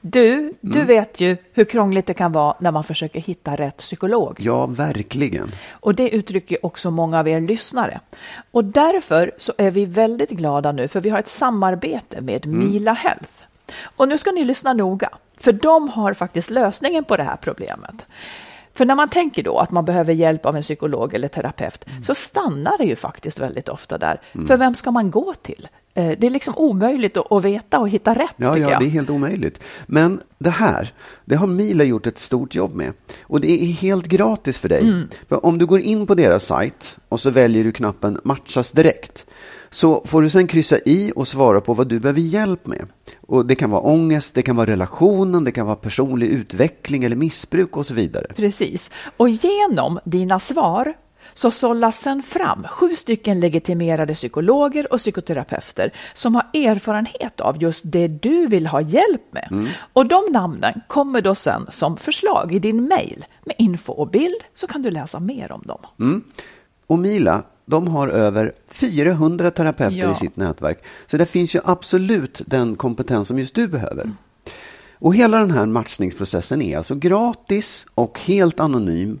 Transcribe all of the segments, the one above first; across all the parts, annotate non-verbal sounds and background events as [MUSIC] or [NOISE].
Du, du vet ju hur krångligt det kan vara när man försöker hitta rätt psykolog. Ja, verkligen. Och det uttrycker också många av er lyssnare. Och därför så är vi väldigt glada nu för vi har ett samarbete med Mila Health. Och nu ska ni lyssna noga, för de har faktiskt lösningen på det här problemet. För när man tänker då att man behöver hjälp av en psykolog eller terapeut så stannar det ju faktiskt väldigt ofta där. För vem ska man gå till? Eh, Det är liksom omöjligt att veta och hitta rätt Ja, ja, jag. det är helt omöjligt. Men det här, det har Mila gjort ett stort jobb med. Och det är helt gratis för dig. Mm. För om du går in på deras sajt och så väljer du knappen matchas direkt. Så får du sen kryssa i och svara på vad du behöver hjälp med. Och det kan vara ångest, det kan vara relationen, det kan vara personlig utveckling eller missbruk och så vidare. Precis. Och genom dina svar så sållas sen fram sju stycken legitimerade psykologer och psykoterapeuter som har erfarenhet av just det du vill ha hjälp med. Och de namnen kommer då sen som förslag i din mail med info och bild så kan du läsa mer om dem. Och Mila, de har över 400 terapeuter Ja. i sitt nätverk. Så det finns ju absolut den kompetens som just du behöver. Och hela den här matchningsprocessen är alltså gratis och helt anonym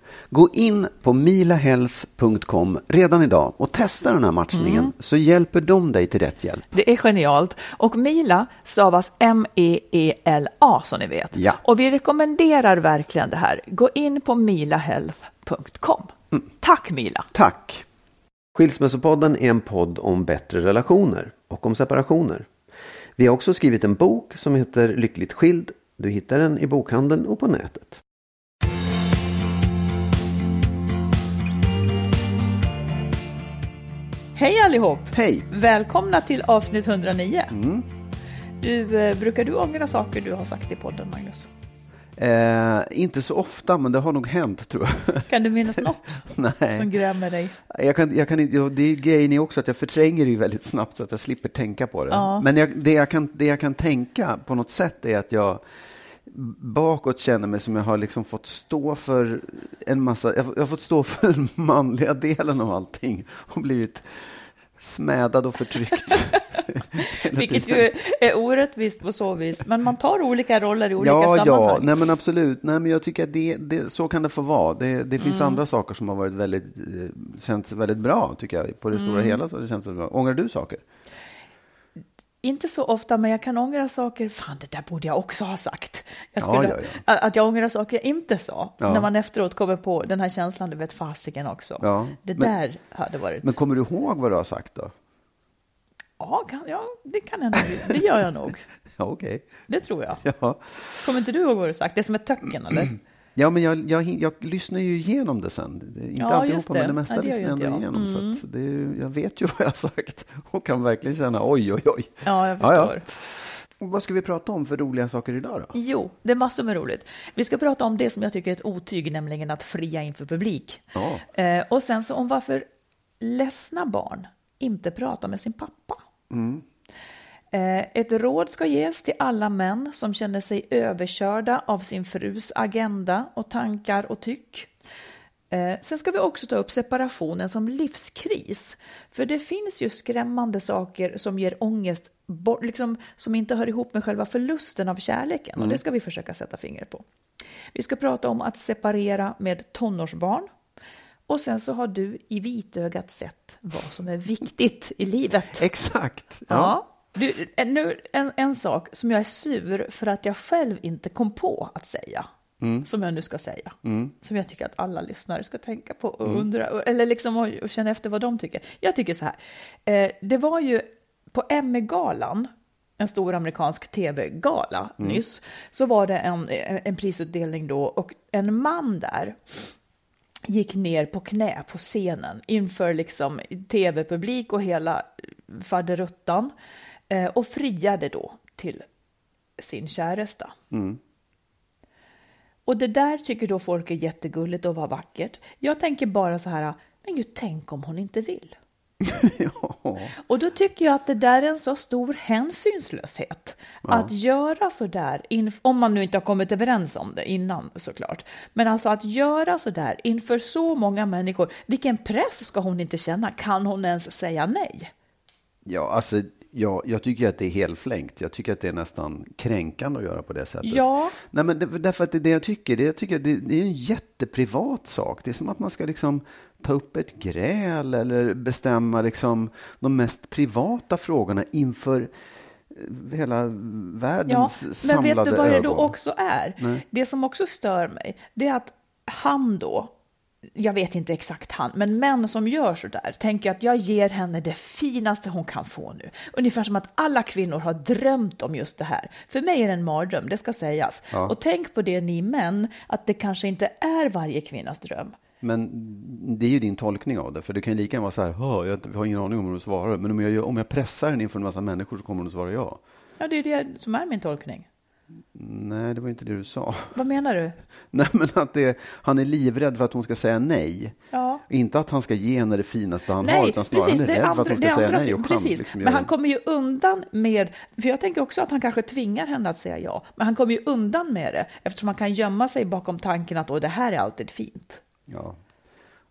Gå in på milahealth.com redan idag och testa den här matchningen så hjälper de dig till rätt hjälp. Det är genialt. Och Mila stavas M-E-E-L-A som ni vet. Ja. Och vi rekommenderar verkligen det här. Gå in på milahealth.com. Tack Mila! Tack! Skilsmässopodden är en podd om bättre relationer och om separationer. Vi har också skrivit en bok som heter Lyckligt skild. Du hittar den i bokhandeln och på nätet. Hej allihop! Hej! Välkomna till avsnitt 109. Du, eh, brukar du ångra saker du har sagt i podden, Magnus? Eh, inte så ofta, men det har nog hänt tror jag. [LAUGHS] Kan du minnas något [LAUGHS] Nej. som grämer dig? Jag kan, jag kan inte, det är grejen är också att jag förtränger det ju väldigt snabbt så att jag slipper tänka på det. Men jag, det, jag kan, det jag kan tänka på något sätt är att jag bakåt känner mig som jag har liksom fått stå för en massa, jag, har- jag har fått stå för den manliga delen av allting och blivit smädad och förtryckt. [LAUGHS] Vilket ju är orättvist på så vis. Men man tar olika roller i olika Ja, ja, sammanhang. nej men absolut. Nej, men jag tycker att det, det, så kan det få vara. Det, det finns Mm. andra saker som har varit väldigt, eh, känts väldigt bra, tycker jag. På det Mm. stora hela så har det känts väldigt bra. Ångrar du saker? Inte så ofta, men jag kan ångra saker. Fan, det där borde jag också ha sagt. Jag Ja, skulle, ja, Att jag ångrar saker jag inte sa. Ja. När man efteråt kommer på den här känslan, du vet fasiken också. Ja, Det men- där hade varit... Men kommer du ihåg vad du har sagt då? ja, kan, ja, det kan hända. Det gör jag nog. [LAUGHS] Ja, okej. Det tror jag. Ja. Kommer inte du ihåg vad du sagt? Det är som ett töcken, eller? [CLEARS THROAT] Ja, men jag, jag, jag lyssnar ju igenom det sen. Inte Ja, alltid just men det. mesta Nej, det lyssnar jag ändå jag. igenom. Mm. Så det, jag vet ju [LAUGHS] vad jag har sagt och kan verkligen känna oj, oj, oj. Ja, jag Ja, ja. förstår. Och vad ska vi prata om för roliga saker idag då? Jo, det är massor med roligt. Vi ska prata om det som jag tycker är ett otyg, nämligen att fria inför publik. Ja. Eh, och sen så om varför ledsna barn inte pratar med sin pappa. Eh, ett råd ska ges till alla män som känner sig överkörda av sin frus agenda och tankar och tyck. Eh, sen ska vi också ta upp separationen som livskris. För det finns ju skrämmande saker som ger ångest, liksom, som inte hör ihop med själva förlusten av kärleken. Och det ska vi försöka sätta fingret på. Vi ska prata om att separera med tonårsbarn. Och sen så har du i vitögat sett vad som är viktigt i livet. [LAUGHS] Exakt. Ja. Ja. Du, nu, en, en sak som jag är sur för att jag själv inte kom på att säga. Som jag nu ska säga. Som jag tycker att alla lyssnare ska tänka på och undra. Eller liksom och, och känna efter vad de tycker. Jag tycker så här. Eh, det var ju på Emmy-galan. En stor amerikansk tv-gala nyss. Så var det en, en prisutdelning då. Och en man där gick ner på knä på scenen inför liksom tv-publik och hela faderuttan eh, och friade då till sin käresta. Och det där tycker då folk är jättegulligt och var vackert. Jag tänker bara så här, men gud, tänk om hon inte vill. [LAUGHS] Ja. Och då tycker jag att det där är en så stor hänsynslöshet. Att göra så där, om man nu inte har kommit överens om det innan såklart. Men alltså att göra så där inför så många människor. Vilken press ska hon inte känna? Kan hon ens säga nej? Ja, alltså, ja, jag tycker att det är helflängt. Jag tycker att det är nästan kränkande att göra på det sättet. Ja. Nej, men det, därför att det, är det jag tycker, det, jag tycker det, det är en jätteprivat sak. Det är som att man ska liksom ta upp ett gräl eller bestämma liksom de mest privata frågorna inför eh, hela Ja, världens men samlade vet du vad det ögon. då också är? Det som också stör mig, det är att han då, jag vet inte exakt han, men män som gör så där tänker att jag ger henne det finaste hon kan få nu. Ungefär som att alla kvinnor har drömt om just det här. För mig är det en mardröm, det ska sägas. Och tänk på det ni män, att det kanske inte är varje kvinnas dröm. Men det är ju din tolkning av det, för det kan ju lika gärna vara så här, "Hå, jag har ingen aning om hur hon svarar, men om jag, om jag pressar henne inför en massa människor så kommer hon att svara ja. Ja, det är det som är min tolkning. Nej, det var inte det du sa. Vad menar du? [LAUGHS] Nej, men att det, han är livrädd för att hon ska säga nej. Ja. Inte att han ska ge henne det finaste han har, utan snarare han är det rädd för att hon ska säga andra nej. Och precis. liksom men han kommer ju undan med, för jag tänker också att han kanske tvingar henne att säga ja, men han kommer ju undan med det eftersom han kan gömma sig bakom tanken att Åh, det här är alltid fint. Ja,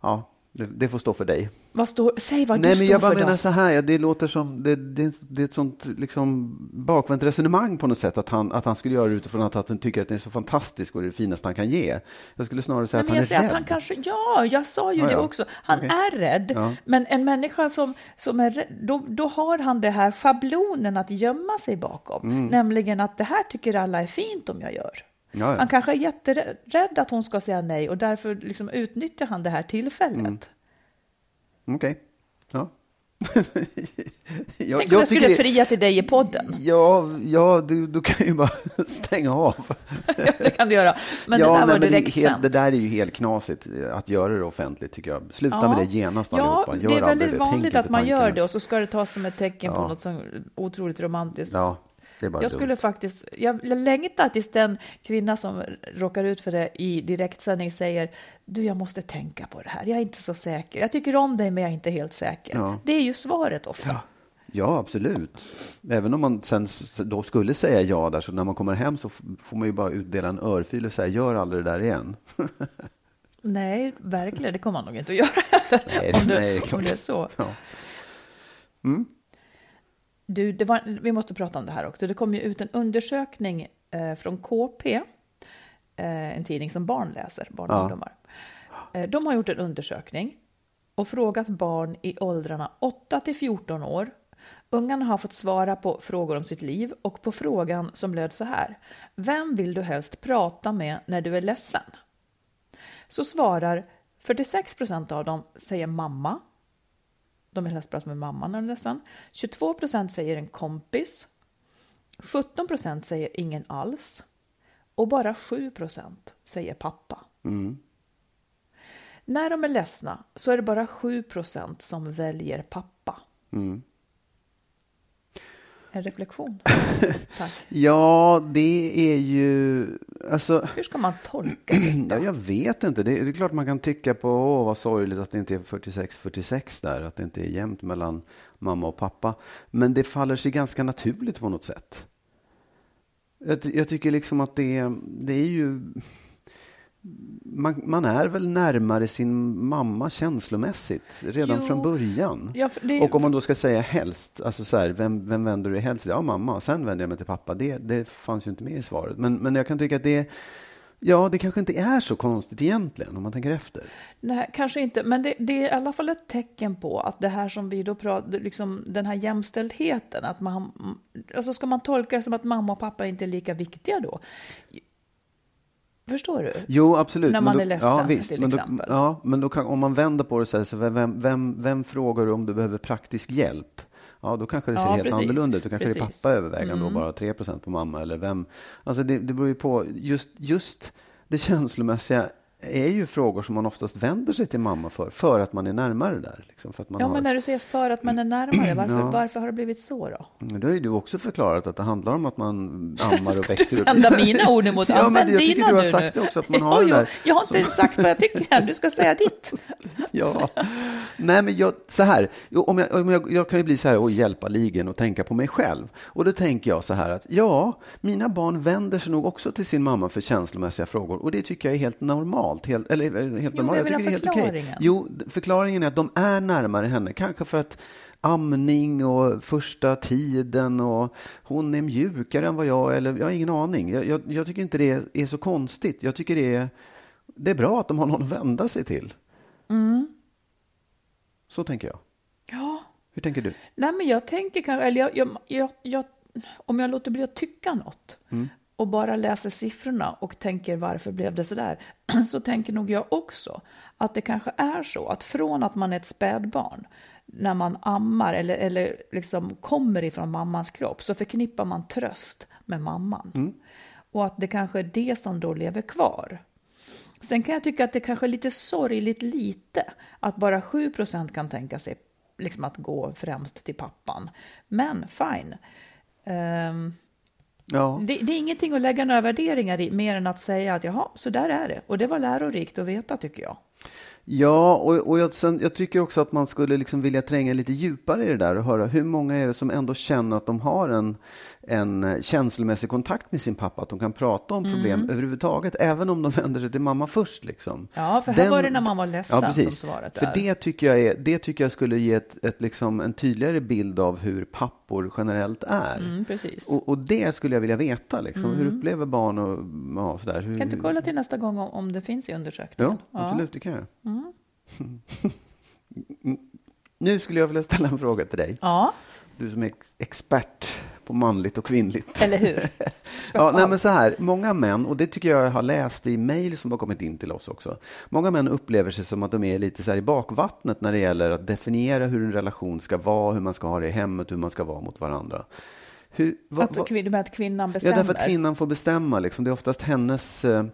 ja det, det får stå för dig. Vad står, säg vad Nej, du men står jag bara för menar då. så här, ja, det låter som, det, det, det är ett sånt liksom bakvänt resonemang på något sätt, att han, att han skulle göra det utifrån att, att han tycker att det är så fantastisk och det det finaste han kan ge. Jag skulle snarare säga Nej, att han är säger rädd. att han kanske, ja, jag sa ju Ja, det ja. också. Han Okej. är rädd, Ja. men en människa som, som är rädd, då, då har han det här schablonen att gömma sig bakom. Mm. Nämligen att det här tycker alla är fint om jag gör. Ja, ja. Han kanske är jätterädd att hon ska säga nej och därför liksom utnyttjar han det här tillfället. Mm. Okej. Ja. [LAUGHS] jag, Tänk om jag skulle det- fria till dig i podden. Ja, ja du, du kan ju bara [LAUGHS] stänga av. [LAUGHS] Ja, det kan du göra. Men ja, det där nej, var men det, direkt helt, det där är ju helt knasigt att göra det offentligt tycker jag. Sluta Ja. med det genast Ja, allihopa. Gör det är väldigt vanligt att man gör ens. det och så ska det tas som ett tecken på Ja. något som otroligt romantiskt. Ja, Jag dumt. skulle faktiskt, jag längtar tills den kvinna som råkar ut för det i direktsändning säger du, jag måste tänka på det här. Jag är inte så säker. Jag tycker om dig, men jag är inte helt säker. Ja. Det är ju svaret ofta. Ja, absolut. Även om man sen då skulle säga ja där, så när man kommer hem så får man ju bara utdela en örfil och säga gör aldrig det där igen. [LAUGHS] Nej, verkligen, det kommer man nog inte att göra. Nej, om, det, nej, om det är så. Ja. Du, var, vi måste prata om det här också. Det kom ju ut en undersökning eh, från KP, eh, en tidning som barn läser, barn och Ja. ungdomar. Eh, de har gjort en undersökning och frågat barn i åldrarna 8 till 14 år. Ungarna har fått svara på frågor om sitt liv och på frågan som löd så här. Vem vill du helst prata med när du är ledsen? Så svarar 46 procent av dem säger mamma. De vill helst prata med mamman när de är ledsen. 22 procent säger en kompis. 17 procent säger ingen alls. Och bara 7 procent säger pappa. När de är ledsna så är det bara 7 procent som väljer pappa. En reflektion. [LAUGHS] Tack. ja, det är ju... Alltså, Hur ska man tolka [CLEARS THROAT] det? ja, jag vet inte. Det är, det är klart man kan tycka på åh, vad sorgligt att det inte är 46-46 där. Att det inte är jämnt mellan mamma och pappa. Men det faller sig ganska naturligt på något sätt. Jag, jag tycker liksom att det, det är ju... Man, man är väl närmare sin mamma känslomässigt redan Jo. från början. Ja, det- och om man då ska säga helst, alltså så här, vem, vem vänder du dig helst till? Ja, mamma. Sen vänder jag mig till pappa. Det, det fanns ju inte med i svaret. Men, men jag kan tycka att det Ja, det kanske inte är så konstigt egentligen om man tänker efter. Nej, kanske inte, men det, det, är i alla fall ett tecken på att det här som vi då pratar, liksom den här jämställdheten, att man, alltså ska man tolka det som att mamma och pappa inte är lika viktiga då? Förstår du? Jo, absolut. När man då, är ledsen ja, visst, till men exempel. Då, ja, men då kan, om man vänder på det så här, så vem, vem, vem frågar du om du behöver praktisk hjälp? Ja, då kanske det ser Ja, helt precis. annorlunda ut. Då kanske det är Precis. Mm. pappa övervägande och bara 3% på mamma. Eller vem. Alltså det, det beror ju på. Just, just det [LAUGHS] känslomässiga är ju frågor som man oftast vänder sig till mamma för, för att man är närmare där. Liksom, för att man Ja, har, men när du säger för att man är närmare, [CLEARS THROAT] varför, Ja. varför har det blivit så då? Men Då har ju du också förklarat att det handlar om att man ammar och [LAUGHS] växer upp. Vända mina ord emot [LAUGHS] Ja, men jag tycker du har sagt det också, att man har [LAUGHS] jo, det där jo, Jag har inte sagt vad jag tycker du ska säga ditt. Ja, nej men jag, så här, om jag, om jag, jag kan ju bli så här och hjälpa ligen och tänka på mig själv. Och då tänker jag så här att ja, mina barn vänder sig nog också till sin mamma för känslomässiga frågor och det tycker jag är helt normalt. Helt, eller helt Jo, normalt, jag jag tycker det är helt okej. förklaringen. Jo, förklaringen är att de är närmare henne, kanske för att amning och första tiden och hon är mjukare än vad jag eller jag har ingen aning. Jag, jag, jag tycker inte det är, är så konstigt. Jag tycker det är, det är bra att de har någon att vända sig till. Så tänker jag. Ja, Hur tänker du? nej men jag tänker kanske, eller jag, jag, jag, jag, om jag låter bli att tycka något och bara läser siffrorna och tänker varför blev det så där, [CLEARS THROAT] så tänker nog jag också att det kanske är så att från att man är ett spädbarn, när man ammar eller, eller liksom kommer ifrån mammans kropp, så förknippar man tröst med mamman. Och att det kanske är det som då lever kvar. Sen kan jag tycka att det kanske är lite sorgligt lite att bara 7% kan tänka sig liksom att gå främst till pappan. Men fine. Ehm, Ja, det, det är ingenting att lägga några värderingar i mer än att säga att jaha, så där är det. Och det var lärorikt att veta tycker jag. ja och, och jag, sen, jag tycker också att man skulle liksom vilja tränga lite djupare i det där och höra hur många är det som ändå känner att de har en, en eh, känslomässig kontakt med sin pappa, att de kan prata om problem överhuvudtaget, även om de [LAUGHS] vänder sig till mamma först. Liksom. Ja, för här var det när man var ledsen som svaret För är. det tycker jag, är, det tycker jag skulle ge ett, ett, liksom, en tydligare bild av hur pappor generellt är. Mm, precis. Och, och det skulle jag vilja veta, liksom. hur upplever barn och ja, sådär. Hur, Kan du kolla till nästa gång om, om det finns i undersökningen? Ja, absolut, det kan jag. Mm. [LAUGHS] nu skulle jag vilja ställa en fråga till dig. Ja, Du som är ex- expert på manligt och kvinnligt. eller hur? [LAUGHS] Ja, nej, men så här, många män, och det tycker jag har läst i mejl som har kommit in till oss också. Många män upplever sig som att de är lite så i bakvattnet när det gäller att definiera hur en relation ska vara, hur man ska ha det i hemmet, hur man ska vara mot varandra. Hur, vad- kvin- du menar att kvinnan Ja, bestämmer? därför att kvinnan får bestämma. Liksom. Det är oftast hennes eh,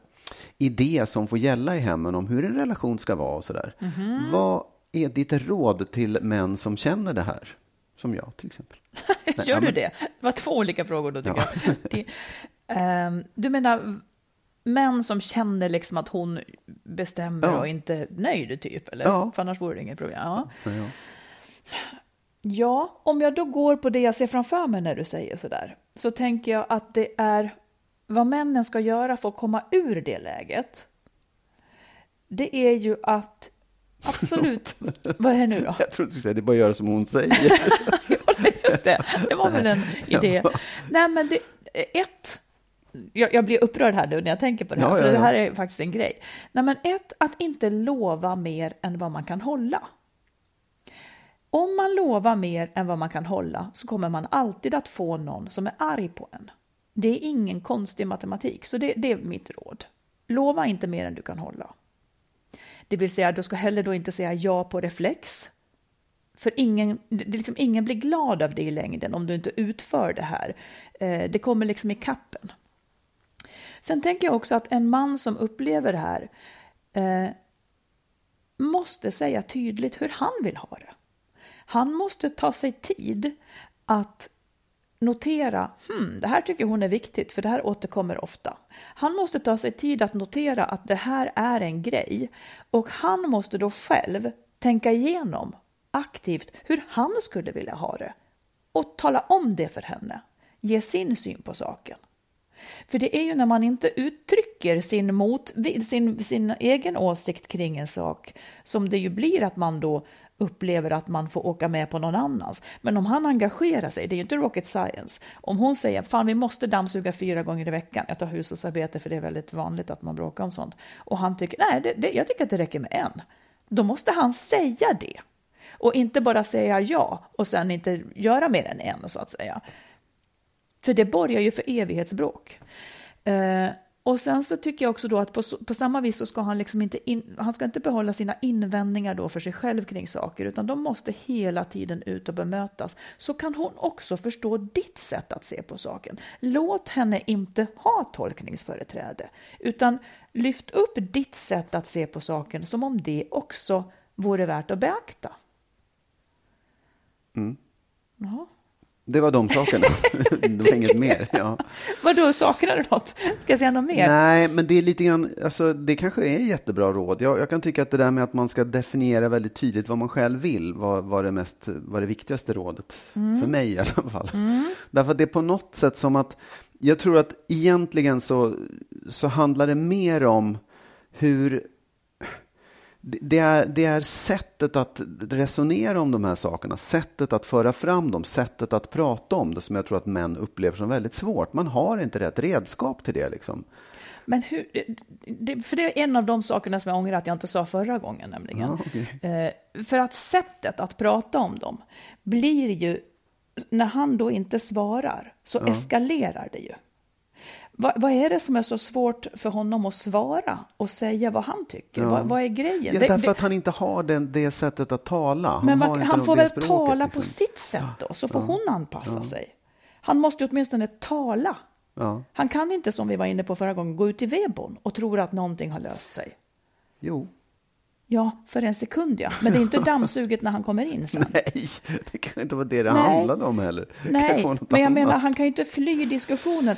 idé som får gälla i hemmen om hur en relation ska vara och sådär. Mhm. Vad är ditt råd till män som känner det här? Som jag till exempel. [LAUGHS] Gör ja, du det? Det var två olika frågor då tycker Ja. jag. [LAUGHS] Det, ehm, du menar män som känner liksom att hon bestämmer Ja. och inte är nöjd typ? Eller? Ja. För annars vore det inget problem. Ja. ja, om jag då går på det jag ser framför mig när du säger sådär, så tänker jag att det är vad männen ska göra för att komma ur det läget. Det är ju att absolut, [LAUGHS] vad är det nu då? Jag trodde du skulle säga det är bara att göra som hon säger. [LAUGHS] Ja, just det. Det var väl en idé. Ja. Nej, men det, ett, jag, jag blir upprörd här nu när jag tänker på det här, Ja, för ja, det här är faktiskt en grej. Nej, men ett, att inte lova mer än vad man kan hålla. Om man lovar mer än vad man kan hålla så kommer man alltid att få någon som är arg på en. Det är ingen konstig matematik, så det, det är mitt råd. Lova inte mer än du kan hålla. Det vill säga, du ska heller då inte säga ja på reflex. För ingen, det liksom, ingen blir glad av det i längden om du inte utför det här. Eh, det kommer liksom i kappen. Sen tänker jag också att en man som upplever det här eh, måste säga tydligt hur han vill ha det. Han måste ta sig tid att notera, hmm, det här tycker hon är viktigt för det här återkommer ofta. Han måste ta sig tid att notera att det här är en grej och han måste då själv tänka igenom aktivt hur han skulle vilja ha det och tala om det för henne. Ge sin syn på saken. För det är ju när man inte uttrycker sin, mot, sin, sin egen åsikt kring en sak som det ju blir att man då upplever att man får åka med på någon annans. Men om han engagerar sig, det är ju inte rocket science. Om hon säger fan vi måste dammsuga fyra gånger i veckan, jag tar hushållsarbete för det är väldigt vanligt att man bråkar om sånt. Och han tycker nej, det, det, jag tycker att det räcker med en. Då måste han säga det. Och inte bara säga ja och sen inte göra mer än en så att säga. För det borgar ju för evighetsbråk. Eh, och sen så tycker jag också då att på, på samma vis så ska han liksom inte, in, han ska inte behålla sina invändningar då för sig själv kring saker, utan de måste hela tiden ut och bemötas. Så kan hon också förstå ditt sätt att se på saken. Låt henne inte ha tolkningsföreträde, utan lyft upp ditt sätt att se på saken som om det också vore värt att beakta. Mm. Jaha. Det var de sakerna. [LAUGHS] det var inget mer. Ja. Vadå, saknar du något? Ska jag säga något mer? Nej, men det är lite grann, alltså, det kanske är jättebra råd. Jag, jag kan tycka att det där med att man ska definiera väldigt tydligt vad man själv vill var, var, det, mest, var det viktigaste rådet. Mm. För mig i alla fall. Mm. Därför att det är på något sätt som att, jag tror att egentligen så, så handlar det mer om hur det är, det är sättet att resonera om de här sakerna, sättet att föra fram dem, sättet att prata om det som jag tror att män upplever som väldigt svårt. Man har inte rätt redskap till det. Liksom. Men hur, det, för det är en av de sakerna som jag ångrar att jag inte sa förra gången nämligen. Ja, okay. eh, för att sättet att prata om dem blir ju, när han då inte svarar, så ja. eskalerar det ju. Vad, vad, är det som är så svårt för honom att svara och säga vad han tycker? Ja. Vad, vad, är grejen? Ja, därför att han inte har den, det sättet att tala. Han men han, han får väl språket, tala liksom. på sitt sätt då, så får ja. hon anpassa sig. Han måste ju åtminstone tala. Han kan inte, som vi var inne på förra gången, gå ut i vedboden och tro att någonting har löst sig. Jo. Ja, för en sekund ja. Men det är inte dammsuget när han kommer in sen. [LAUGHS] Nej, det kan inte vara det det Nej. handlade om heller. Nej, men jag annat. menar, han kan ju inte fly diskussionen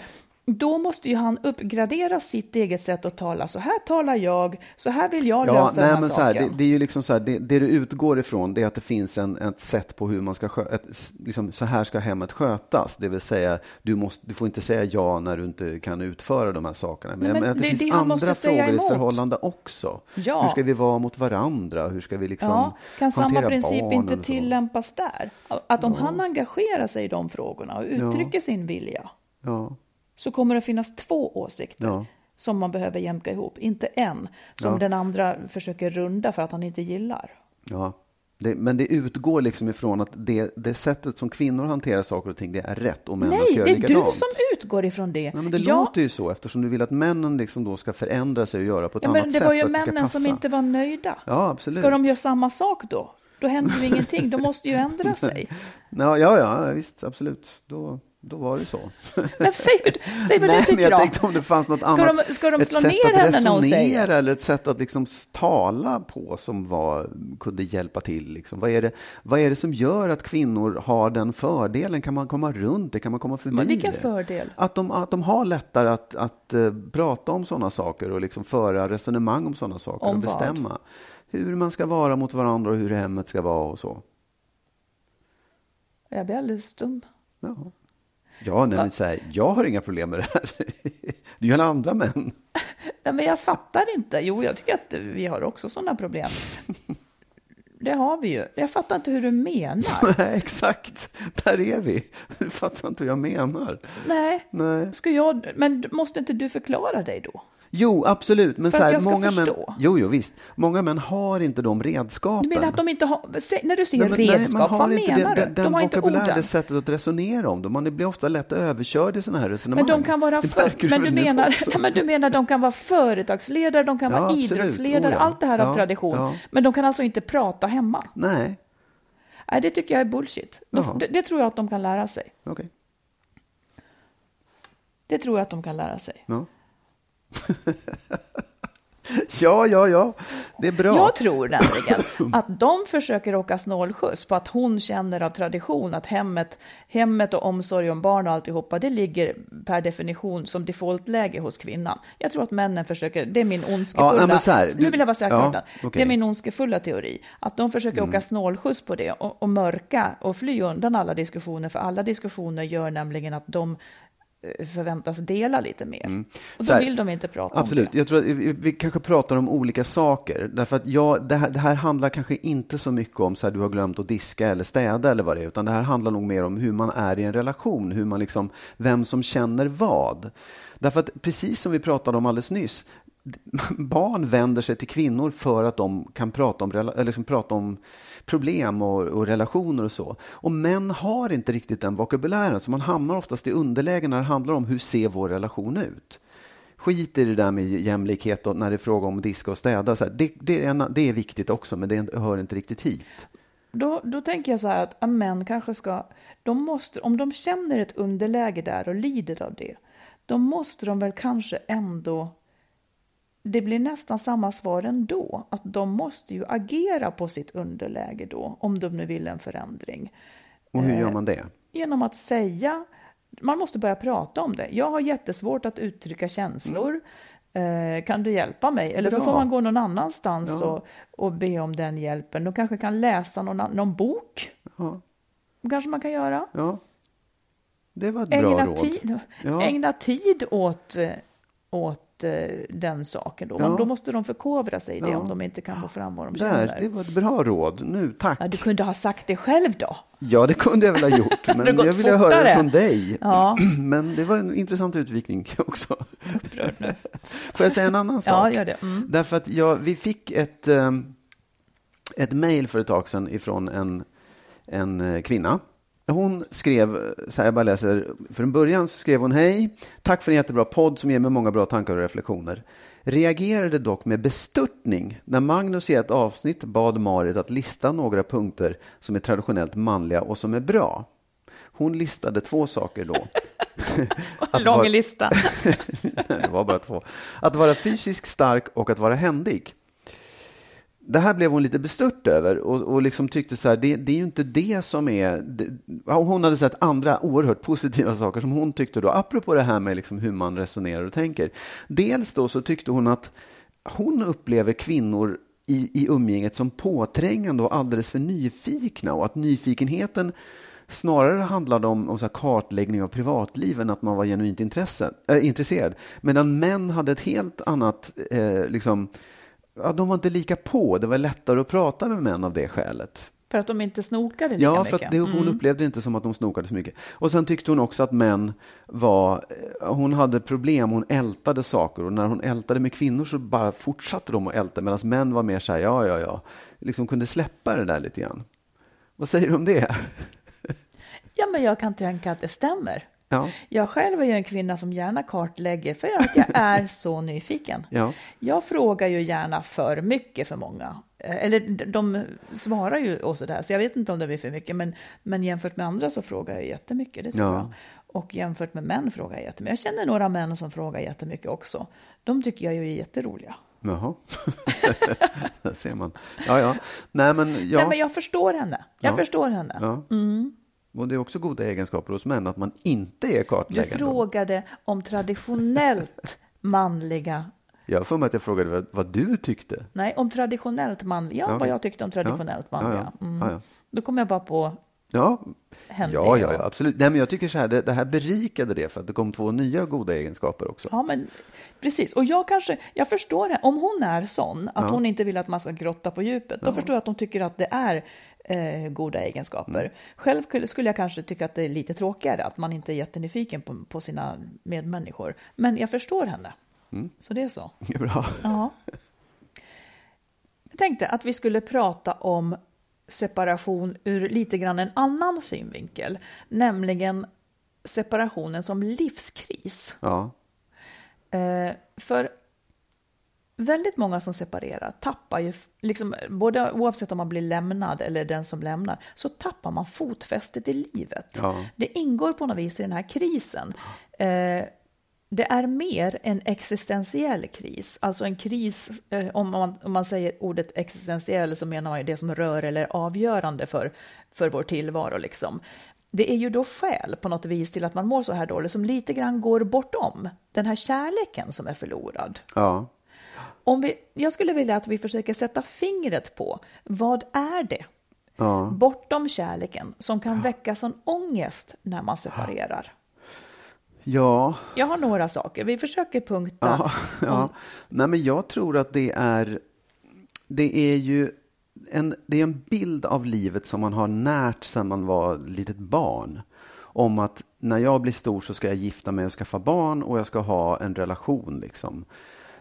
då måste ju han uppgradera sitt eget sätt att tala. Så här talar jag, så här vill jag ja, lösa nej, den här men saken. Så här, det, det, är ju liksom så här, det, det, du utgår ifrån det är att det finns en, ett sätt på hur man ska sköta, liksom, så här ska hemmet skötas. Det vill säga, du, måste, du får inte säga ja när du inte kan utföra de här sakerna. Men, men, men det, det, finns andra frågor i förhållande också. Ja. Hur ska vi vara mot varandra? Hur ska vi liksom ja, Kan samma princip inte tillämpas där? Att om ja. han engagerar sig i de frågorna och uttrycker sin vilja, ja så kommer det finnas två åsikter ja. som man behöver jämka ihop, inte en som ja. den andra försöker runda för att han inte gillar. Ja, det, men det utgår liksom ifrån att det, det sättet som kvinnor hanterar saker och ting, det är rätt och männen Nej, ska göra likadant. Nej, det är du som utgår ifrån det. Nej, men det ja. låter ju så eftersom du vill att männen liksom då ska förändra sig och göra på ett ja, annat sätt. Men det var ju männen som inte var nöjda. Ja, absolut. Ska de göra samma sak då? Då händer ju ingenting, de måste ju ändra [LAUGHS] sig. Ja, ja, ja visst, absolut. Då, då var det så. [LAUGHS] Men säg, säg vad Nej, du tycker jag då. tänkte om det fanns något ska annat. De, ska de slå ner henne när hon säger? eller ett sätt att liksom tala på som var, kunde hjälpa till. Liksom. Vad, är det, vad är det som gör att kvinnor har den fördelen? Kan man komma runt det? Kan man komma förbi Men vilken det? fördel? Att de, att de har lättare att, att uh, prata om sådana saker och liksom föra resonemang om sådana saker om och bestämma. Vad? Hur man ska vara mot varandra och hur hemmet ska vara och så. Jag blir alldeles stum. Ja. Ja, nej, men så här, jag har inga problem med det här. Det är ju alla andra män. Ja, men jag fattar inte. Jo, jag tycker att vi har också sådana problem. Det har vi ju. Jag fattar inte hur du menar. [LAUGHS] Nej, exakt. Där är vi. Du fattar inte hur jag menar. Nej. Nej. Ska jag, men måste inte du förklara dig då? Jo, absolut. Men För så här, att jag ska många förstå. män, jo, jo, visst. Många män har inte de redskapen. Du menar att de inte har, när du säger nej, redskap, nej, vad menar det, du? Den, de har inte orden. Det sättet att resonera om dem. Man blir ofta lätt överkörd i sådana här resonemang. Men de kan vara, för, men du menar, ja, [LAUGHS] men du menar de kan vara företagsledare, de kan ja, vara absolut. idrottsledare, oh, ja. allt det här ja, av tradition. Men de kan alltså inte prata hemma? Nej. Nej, det tycker jag är bullshit. De, det, det, tror jag att de kan lära sig. Okay. Det tror jag att de kan lära sig. Ja. [LAUGHS] Ja, ja, ja, det är bra. Jag tror nämligen att de försöker åka snålskjuts på att hon känner av tradition att hemmet, hemmet och omsorg om barn och alltihopa, det ligger per definition som defaultläge hos kvinnan. Jag tror att männen försöker, det är min ondskefulla, ja, här, nu vill jag bara säga ja, okay. det är min ondskefulla teori, att de försöker mm. åka snålskjuts på det och, och mörka och fly undan alla diskussioner, för alla diskussioner gör nämligen att de förväntas dela lite mer. Och Mm. Så då här, vill de inte prata Absolut. om det. Jag tror att vi vi kanske pratar om olika saker. Därför att jag, det, här, det här handlar kanske inte så mycket om så här, du har glömt att diska eller städa eller vad det är. Utan det här handlar nog mer om hur man är i en relation. Hur man liksom, vem som känner vad. Därför att precis som vi pratade om alldeles nyss. Barn vänder sig till kvinnor för att de kan prata om, eller liksom prata om problem och, och relationer och så. Och män har inte riktigt den vokabulären, så man hamnar oftast i underläge när det handlar om hur ser vår relation ut. Skit i det där med jämlikhet och när det är fråga om diska och städa. Så här, det, det, är en, det är viktigt också, men det hör inte riktigt hit. Då, då tänker jag så här att män kanske ska, de måste, om de känner ett underläge där och lider av det, då måste de väl kanske ändå, det blir nästan samma svar ändå, att de måste ju agera på sitt underläge då, om de nu vill en förändring. Och hur gör man det? Genom att säga, man måste börja prata om det. Jag har jättesvårt att uttrycka känslor. Eh, kan du hjälpa mig? Eller så Bra. får man gå någon annanstans Ja. och, och be om den hjälpen. De kanske kan läsa någon, någon bok. Ja, kanske man kan göra. ja. Det var ett bra Ägna, råd. tid, Ja. ägna tid åt, eh, åt eh, den saken. Då. Ja. då måste de förkovra sig i det Ja. om de inte kan få fram vad de Där, känner. det var ett bra råd. Nu, tack. Ja, du kunde ha sagt det själv då. Ja, det kunde jag väl ha gjort, [LAUGHS] men jag ville höra det från dig. Ja. [CLEARS THROAT] Men det var en intressant utvikning [LAUGHS] också. [LAUGHS] Får jag säga en annan sak? Ja, gör det. Mm. Därför att jag, vi fick ett, eh, ett mejl för ett tag sedan ifrån en, en eh, kvinna. Hon skrev, eh, så här, jag bara läser, för en början så skrev hon hej, tack för en jättebra podd som ger mig många bra tankar och reflektioner. Reagerade dock med bestörtning när Magnus i ett avsnitt bad Marit att lista några punkter som är traditionellt manliga och som är bra. Hon listade två saker då. [LAUGHS] Att Lång vara- lista. Nej, [LAUGHS] det var bara två. Att vara fysiskt stark och att vara händig. Det här blev hon lite bestört över och, och liksom tyckte så här, det, det är ju inte det som är... Det, hon hade sett andra oerhört [LAUGHS] positiva saker som hon tyckte då, apropå det här med liksom hur man resonerar och tänker. Dels då så tyckte hon att hon upplever kvinnor i, i umgänget som påträngande och alldeles för nyfikna och att nyfikenheten snarare handlade om, om så här kartläggning av privatliv än att man var genuint intresse, äh, intresserad. Medan män hade ett helt annat, eh, liksom, ja, de var inte lika på. Det var lättare att prata med män av det skälet. För att de inte snokade lika Ja, för mycket. att det, hon upplevde det inte som att de snokade så mycket. Och sen tyckte hon också att män var, eh, hon hade problem, hon ältade saker och när hon ältade med kvinnor så bara fortsatte de att älta medan män var mer så här, ja, ja, ja, liksom kunde släppa det där lite grann. Vad säger du om det? Ja, men jag kan tänka att det stämmer. Ja, Jag själv är ju en kvinna som gärna kartlägger för att jag är [LAUGHS] så nyfiken. ja, Jag frågar ju gärna för mycket för många. Eh, Eller de svarar ju och sådär, så jag vet inte om det blir för mycket. Men, men jämfört med andra så frågar jag jättemycket, det tror Ja. jag. Och jämfört med män frågar jag jättemycket. Jag känner några män som frågar jättemycket också. De tycker jag är jätteroliga. jaha. [LAUGHS] Där ser man. Ja, ja. Nej, men ja. Nej, men jag förstår henne. Jag Ja. förstår henne. ja. Och det är också goda egenskaper hos män, att man inte är Du kartläggande. frågade om traditionellt [LAUGHS] manliga Jag för mig att jag frågade vad, vad du tyckte. Nej, om traditionellt manliga. Ja, Ja, vad jag tyckte om traditionellt Ja, manliga. Mm. Ja. Då kom jag bara på Ja, ja, ja, ja, absolut. Nej, men jag tycker så här, det, det här berikade det för att det kom två nya goda egenskaper också. Ja, men precis. Och jag kanske, jag förstår. Om hon är sån, att Ja. hon inte vill att man ska grotta på djupet, då förstår jag att hon tycker att det är eh, goda egenskaper. Mm. Själv skulle- skulle jag kanske tycka att det är lite tråkigare, att man inte är jättenyfiken på, på sina medmänniskor. Men jag förstår henne. Mm. Så det är så. Det [LAUGHS] är bra. Ja. Jag tänkte att vi skulle prata om separation ur lite grann en annan synvinkel, nämligen separationen som livskris. Ja, Eh, för väldigt många som separerar tappar ju, liksom, både oavsett om man blir lämnad eller den som lämnar, så tappar man fotfästet i livet. Ja. Det ingår på något vis i den här krisen. Eh, det är mer en existentiell kris, alltså en kris, eh, om, man, om man säger ordet existentiell så menar man ju det som rör eller är avgörande för, för vår tillvaro. Liksom. Det är ju då skäl på något vis till att man mår så här dåligt som lite grann går bortom den här kärleken som är förlorad. ja, Om vi, jag skulle vilja att vi försöker sätta fingret på vad är det ja. bortom kärleken som kan väcka sån ångest när man separerar. Ja, Jag har några saker. Vi försöker punkta. ja, [LAUGHS] ja. Nej, men jag tror att det är, det är ju en, det är en bild av livet som man har närt sedan man var litet barn. Om att när jag blir stor så ska jag gifta mig och skaffa barn och jag ska ha en relation. Liksom.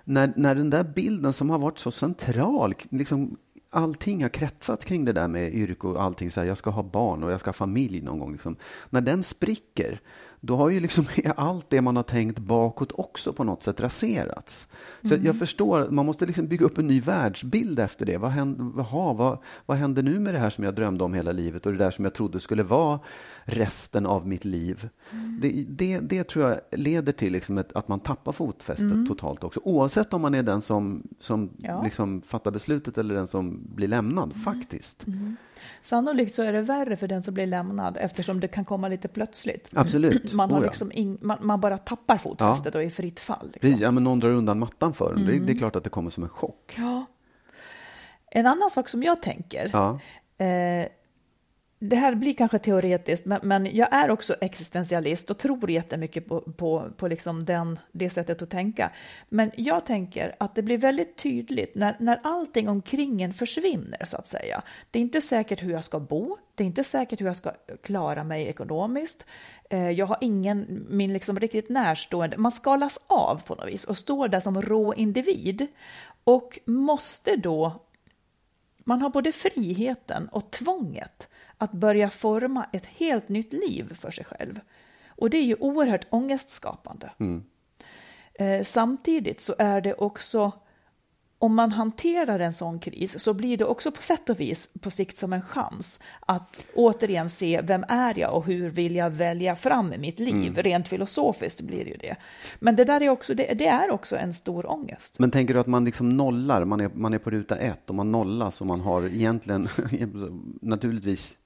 När, när den där bilden som har varit så central, liksom, allting har kretsat kring det där med yrke och allting, så här, jag ska ha barn och jag ska ha familj någon gång. Liksom. När den spricker, då har ju liksom [LAUGHS] allt det man har tänkt bakåt också på något sätt raserats. Så jag förstår, man måste liksom bygga upp en ny världsbild efter det. Vad händer, aha, vad, vad händer nu med det här som jag drömde om hela livet och det där som jag trodde skulle vara resten av mitt liv? Det, det, det tror jag leder till liksom ett, att man tappar fotfästet totalt också. Oavsett om man är den som, som Ja. liksom fattar beslutet eller den som blir lämnad, faktiskt. Sannolikt så är det värre för den som blir lämnad eftersom det kan komma lite plötsligt. Absolut. [CLEARS THROAT] Man, har Oh ja. liksom ing, man, man bara tappar fotfästet och är i fritt fall. Liksom. Ja, men någon drar undan mattan för en. Det, det är klart att det kommer som en chock. Ja. En annan sak som jag tänker, Ja. eh, det här blir kanske teoretiskt, men, men jag är också existentialist och tror jättemycket på, på, på liksom den, det sättet att tänka. Men jag tänker att det blir väldigt tydligt när, när allting omkring en försvinner, så att säga. Det är inte säkert hur jag ska bo, det är inte säkert hur jag ska klara mig ekonomiskt. Eh, jag har ingen, min liksom riktigt närstående, man skalas av på något vis och står där som rå individ och måste då man har både friheten och tvånget att börja forma ett helt nytt liv för sig själv. Och det är ju oerhört ångestskapande. Eh, samtidigt så är det också, om man hanterar en sån kris, så blir det också på sätt och vis på sikt som en chans att återigen se vem är jag och hur vill jag välja fram i mitt liv. Rent filosofiskt blir det ju det. Men det där är också, det, det är också en stor ångest. Men tänker du att man liksom nollar, man är, man är på ruta ett och man nollas och man har egentligen [LAUGHS] naturligtvis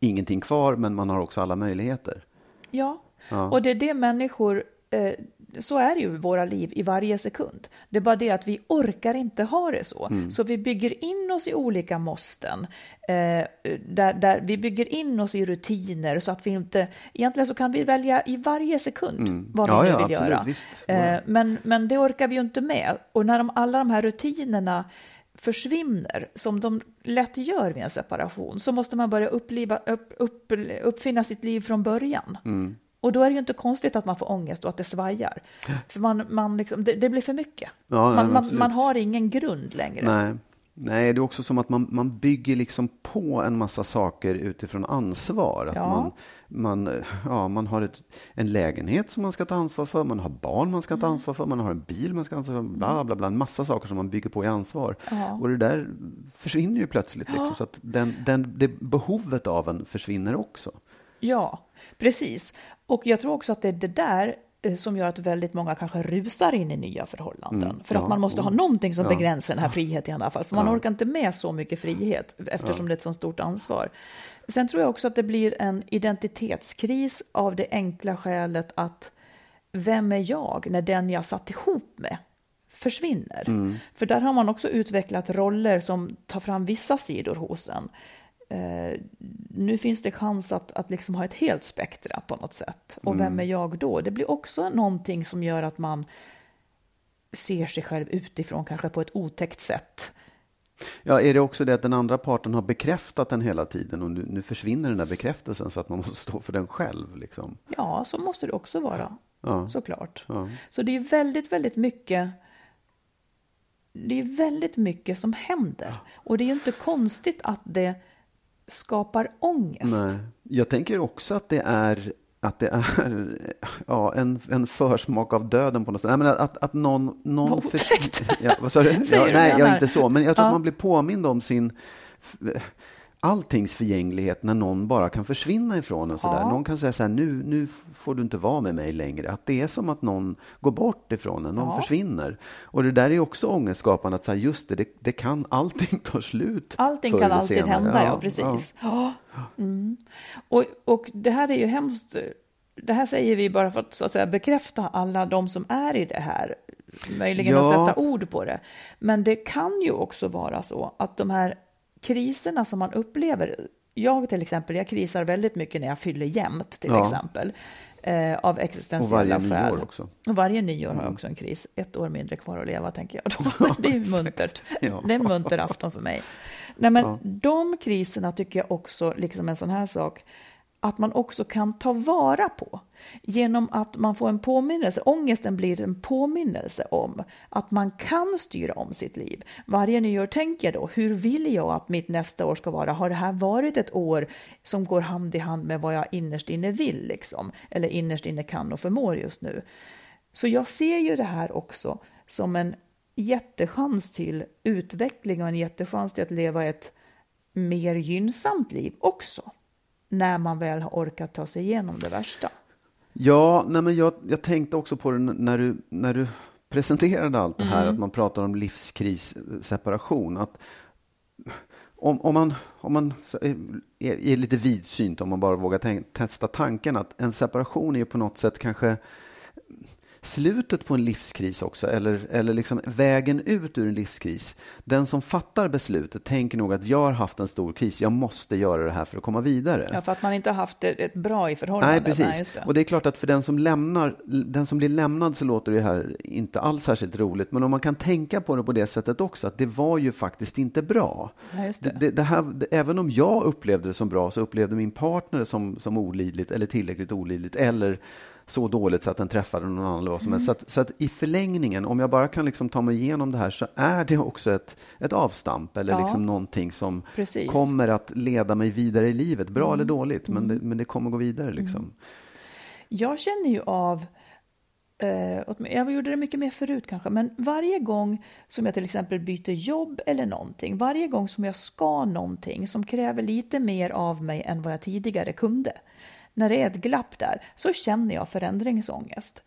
ingenting kvar men man har också alla möjligheter. Ja, och det är det människor, eh, så är det ju i våra liv i varje sekund. Det är bara det att vi orkar inte ha det så. Så vi bygger in oss i olika måsten. Eh, där, där vi bygger in oss i rutiner så att vi inte, egentligen så kan vi välja i varje sekund vad vi Ja, nu ja, vill absolut, göra. Eh, men, men det orkar vi ju inte med. Och när de, alla de här rutinerna försvinner, som de lätt gör vid en separation, så måste man börja uppliva, upp, upp, uppfinna sitt liv från början. Mm. Och då är det ju inte konstigt att man får ångest och att det svajar. [LAUGHS] För man, man liksom, det, det blir för mycket. Ja, nej, man, man, absolut. man har ingen grund längre. Nej. Nej, det är också som att man, man bygger liksom på en massa saker utifrån ansvar. Att Ja. man, man, ja, man har ett, en lägenhet som man ska ta ansvar för, man har barn man ska Mm. ta ansvar för, man har en bil man ska ta ansvar för, bla bla bla, en massa saker som man bygger på i ansvar. Ja. Och det där försvinner ju plötsligt, liksom, så att den, den, det behovet av en försvinner också. Ja, precis. Och jag tror också att det är det där eh, som gör att väldigt många kanske rusar in i nya förhållanden. För att Mm. ja, man måste ha någonting som Ja. begränsar den här friheten i alla fall. För man orkar inte med så mycket frihet eftersom det är ett så stort ansvar. Sen tror jag också att det blir en identitetskris av det enkla skälet att vem är jag när den jag satt ihop med försvinner? För där har man också utvecklat roller som tar fram vissa sidor hos en. Eh, nu finns det chans att, att liksom ha ett helt spektra på något sätt. Och vem är jag då? Det blir också någonting som gör att man ser sig själv utifrån, kanske på ett otäckt sätt. Ja, är det också det att den andra parten har bekräftat den hela tiden och nu, nu försvinner den där bekräftelsen så att man måste stå för den själv? Liksom. Ja, så måste det också vara, Ja. såklart. Ja. Så det är väldigt, väldigt mycket det är väldigt mycket som händer. Och det är ju inte konstigt att det skapar ångest. Nej. Jag tänker också att det är att det är [LAUGHS] ja, en, en försmak av döden på något sätt. Nej, men att, att någon... någon Vad otäckt. ja, vad sa du? [LAUGHS] Ja, nej, jag här? inte så. Men jag tror Ja. man blir påmind om sin alltings förgänglighet när någon bara kan försvinna ifrån en. Sådär. Ja. Någon kan säga så här, nu, nu får du inte vara med mig längre. Att det är som att någon går bort ifrån en, någon Ja. försvinner. Och det där är också ångestskapande, att säga just det, det, det kan, [LAUGHS] allting tar slut. Allting kan alltid senare. hända, ja, precis. Ja. Mm. Och, och det här är ju hemskt. Det här säger vi bara för att, så att säga, bekräfta alla de som är i det här. Möjligen Ja. att sätta ord på det. Men det kan ju också vara så att de här kriserna som man upplever jag till exempel, jag krisar väldigt mycket när jag fyller jämnt till Ja. exempel. Eh, av Och existentiella varje skäl. nyår också. Mm. Och varje nyår har jag också en kris. Ett år mindre kvar att leva, tänker jag då. [LAUGHS] [LAUGHS] det är muntert. Ja. Det är en munter afton för mig. Nej, men de kriserna tycker jag också, liksom en sån här sak, att man också kan ta vara på genom att man får en påminnelse. Ångesten blir en påminnelse om att man kan styra om sitt liv. Varje nyår tänker jag då, hur vill jag att mitt nästa år ska vara? Har det här varit ett år som går hand i hand med vad jag innerst inne vill, liksom? eller innerst inne kan och förmår just nu? Så jag ser ju det här också som en jättechans till utveckling och en jättechans till att leva ett mer gynnsamt liv också. När man väl har orkat ta sig igenom det värsta. Ja, nej men jag, jag tänkte också på det när du, när du presenterade allt det här, att man pratar om livskris, eh, separation. Att om, om man, om man är, är lite vidsynt, om man bara vågar tänk, testa tanken att en separation är på något sätt kanske slutet på en livskris också, eller, eller liksom vägen ut ur en livskris. Den som fattar beslutet tänker nog att jag har haft en stor kris, jag måste göra det här för att komma vidare. Ja, för att man inte har haft det ett bra i förhållandet. Nej, precis. just det. och det är klart att för den som, lämnar, den som blir lämnad så låter det här inte alls särskilt roligt. Men om man kan tänka på det på det sättet också, att det var ju faktiskt inte bra. Ja, Det, det. det, det här, det, även om jag upplevde det som bra så upplevde min partner som, som olidligt eller tillräckligt olidligt eller så dåligt så att den träffade någon annan. eller helst. Så, att, så att i förlängningen, om jag bara kan liksom ta mig igenom det här så är det också ett, ett avstamp eller Ja. liksom någonting som Precis. kommer att leda mig vidare i livet. Bra eller dåligt, men, det, men det kommer gå vidare. Liksom. Jag känner ju av, åtmin- jag gjorde det mycket mer förut kanske, men varje gång som jag till exempel byter jobb eller någonting, varje gång som jag ska någonting som kräver lite mer av mig än vad jag tidigare kunde, när det är ett glapp där, så känner jag förändringsångest.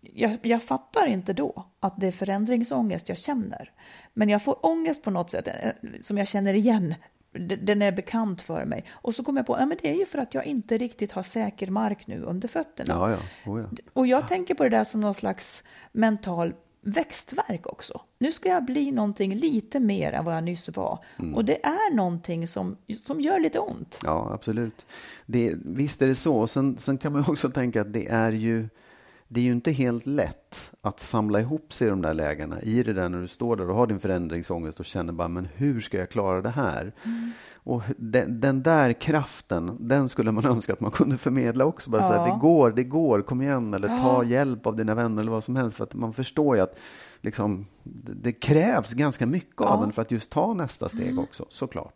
Jag, jag fattar inte då att det är förändringsångest jag känner, men jag får ångest på något sätt eh, som jag känner igen den är bekant för mig. Och så kom jag på att det är ju för att jag inte riktigt har säker mark nu under fötterna. Ja, ja. Oh, ja. Och jag tänker på det där som någon slags mental växtverk också. Nu ska jag bli någonting lite mer än vad jag nyss var. Mm. Och det är någonting som, som gör lite ont. Ja, absolut. Det, visst är det så. Och Sen, sen kan man också tänka att det är ju det är ju inte helt lätt att samla ihop sig i de där lägena. I det där när du står där och har din förändringsångest och känner bara, men hur ska jag klara det här? Och den, den där kraften, den skulle man [LAUGHS] önska att man kunde förmedla också. Bara säga, Ja. det går, det går, kom igen, eller ta hjälp av dina vänner eller vad som helst. För att man förstår ju att liksom, det, krävs ganska mycket av en för att just ta nästa steg också, såklart.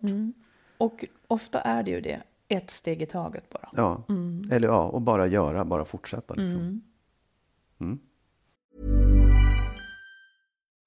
Och ofta är det ju det, ett steg i taget bara. Ja, eller ja, och bara göra, bara fortsätta. Liksom.